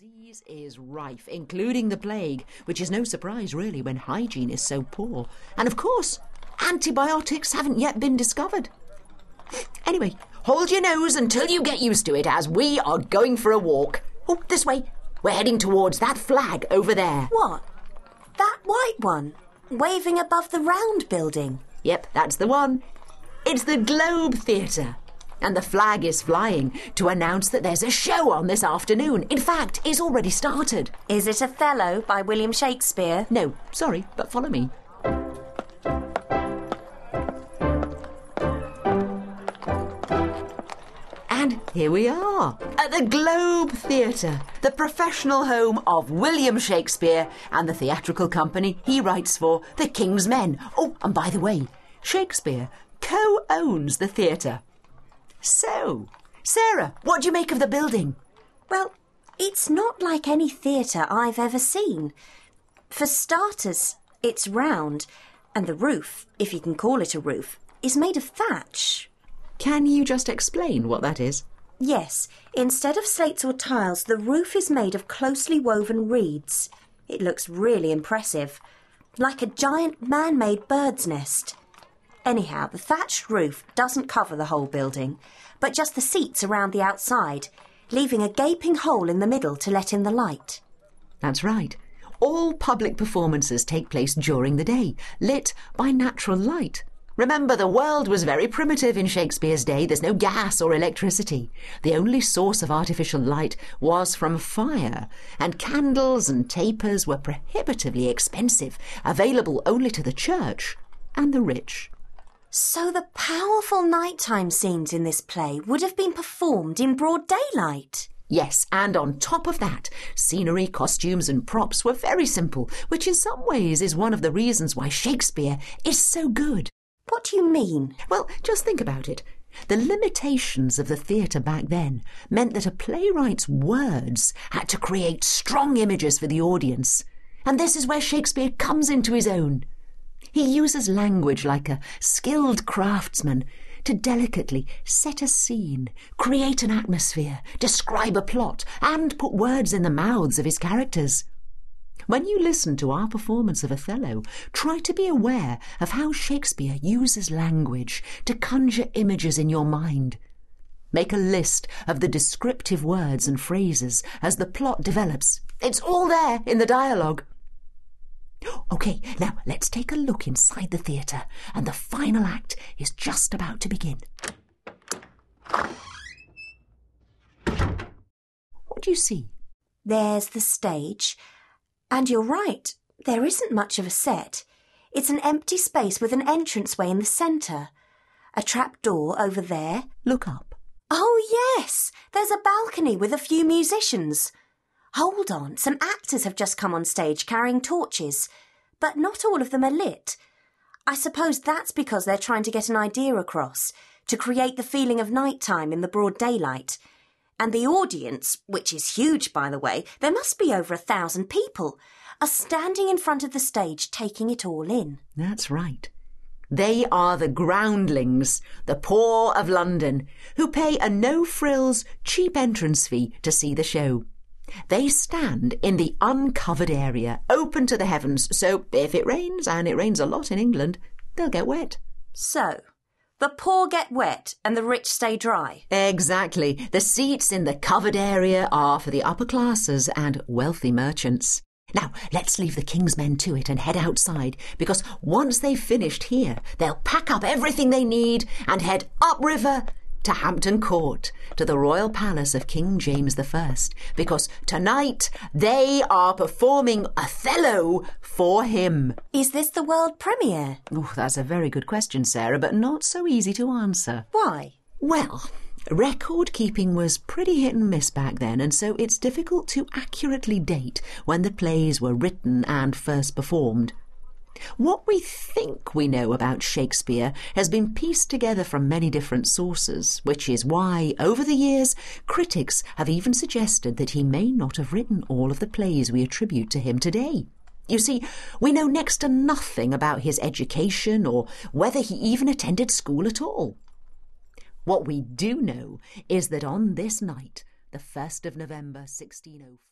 Disease is rife, including the plague, which is no surprise, really, when hygiene is so poor. And of course, antibiotics haven't yet been discovered. Anyway, hold your nose until you get used to it, as we are going for a walk. Oh, this way. We're heading towards that flag over there. What? That white one, waving above the round building. Yep, that's the one. It's the Globe Theatre. And the flag is flying to announce that there's a show on this afternoon. In fact, it's already started. Is it Othello by William Shakespeare? No, sorry, but follow me. And here we are at the Globe Theatre, the professional home of William Shakespeare and the theatrical company he writes for, The King's Men. Oh, and by the way, Shakespeare co owns the theatre. So, Sarah, what do you make of the building? Well, it's not like any theatre I've ever seen. For starters, it's round, and the roof, if you can call it a roof, is made of thatch. Can you just explain what that is? Yes, instead of slates or tiles, the roof is made of closely woven reeds. It looks really impressive, like a giant man made bird's nest. Anyhow, the thatched roof doesn't cover the whole building, but just the seats around the outside, leaving a gaping hole in the middle to let in the light. That's right. All public performances take place during the day, lit by natural light. Remember, the world was very primitive in Shakespeare's day. There's no gas or electricity. The only source of artificial light was from fire, and candles and tapers were prohibitively expensive, available only to the church and the rich. So the powerful nighttime scenes in this play would have been performed in broad daylight. Yes, and on top of that, scenery, costumes, and props were very simple, which in some ways is one of the reasons why Shakespeare is so good. What do you mean? Well, just think about it. The limitations of the theatre back then meant that a playwright's words had to create strong images for the audience. And this is where Shakespeare comes into his own. He uses language like a skilled craftsman to delicately set a scene, create an atmosphere, describe a plot, and put words in the mouths of his characters. When you listen to our performance of Othello, try to be aware of how Shakespeare uses language to conjure images in your mind. Make a list of the descriptive words and phrases as the plot develops. It's all there in the dialogue. OK, now let's take a look inside the theatre, and the final act is just about to begin. What do you see? There's the stage and you're right, there isn't much of a set. It's an empty space with an entranceway in the centre. A trap door over there. Look up. Oh, yes! There's a balcony with a few musicians. Hold on, some actors have just come on stage carrying torches, but not all of them are lit. I suppose that's because they're trying to get an idea across, to create the feeling of night time in the broad daylight. And the audience, which is huge by the way, there must be over a thousand people, are standing in front of the stage taking it all in. That's right. They are the groundlings, the poor of London, who pay a no frills, cheap entrance fee to see the show. They stand in the uncovered area, open to the heavens, so if it rains, and it rains a lot in England, they'll get wet. So, the poor get wet and the rich stay dry. Exactly. The seats in the covered area are for the upper classes and wealthy merchants. Now, let's leave the King's men to it and head outside, because once they've finished here, they'll pack up everything they need and head upriver to Hampton Court, to the royal palace of King James I, because tonight they are performing Othello for him. Is this the world premiere? Oh, that's a very good question, Sarah, but not so easy to answer. Why? Well, record keeping was pretty hit and miss back then, and so it's difficult to accurately date when the plays were written and first performed. What we think we know about Shakespeare has been pieced together from many different sources, which is why, over the years, critics have even suggested that he may not have written all of the plays we attribute to him today. You see, we know next to nothing about his education or whether he even attended school at all. What we do know is that on this night, the 1st of November 1604,